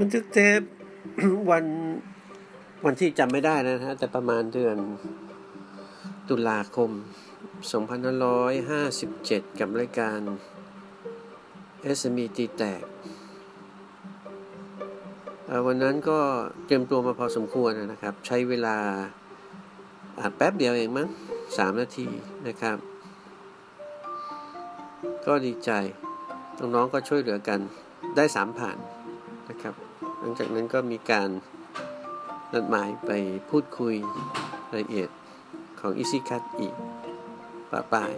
บันทึกเทปวันวันที่จำไม่ได้นะฮะ แต่ประมาณเดือนตุลาคม 2557 กับรายการ SME ตีแตก วันนั้นก็เตรียมตัวมาพอสมควรนะครับ ใช้เวลาอาจแป๊บเดียวเองมั้งสามนาทีนะครับ ก็ดีใจ น้องๆก็ช่วยเหลือกันได้สามผ่าน นะครับ หลังจากนั้นก็มีการนัดหมายไปพูดคุยรายละเอียดของ Easy Cut อีกปะปาย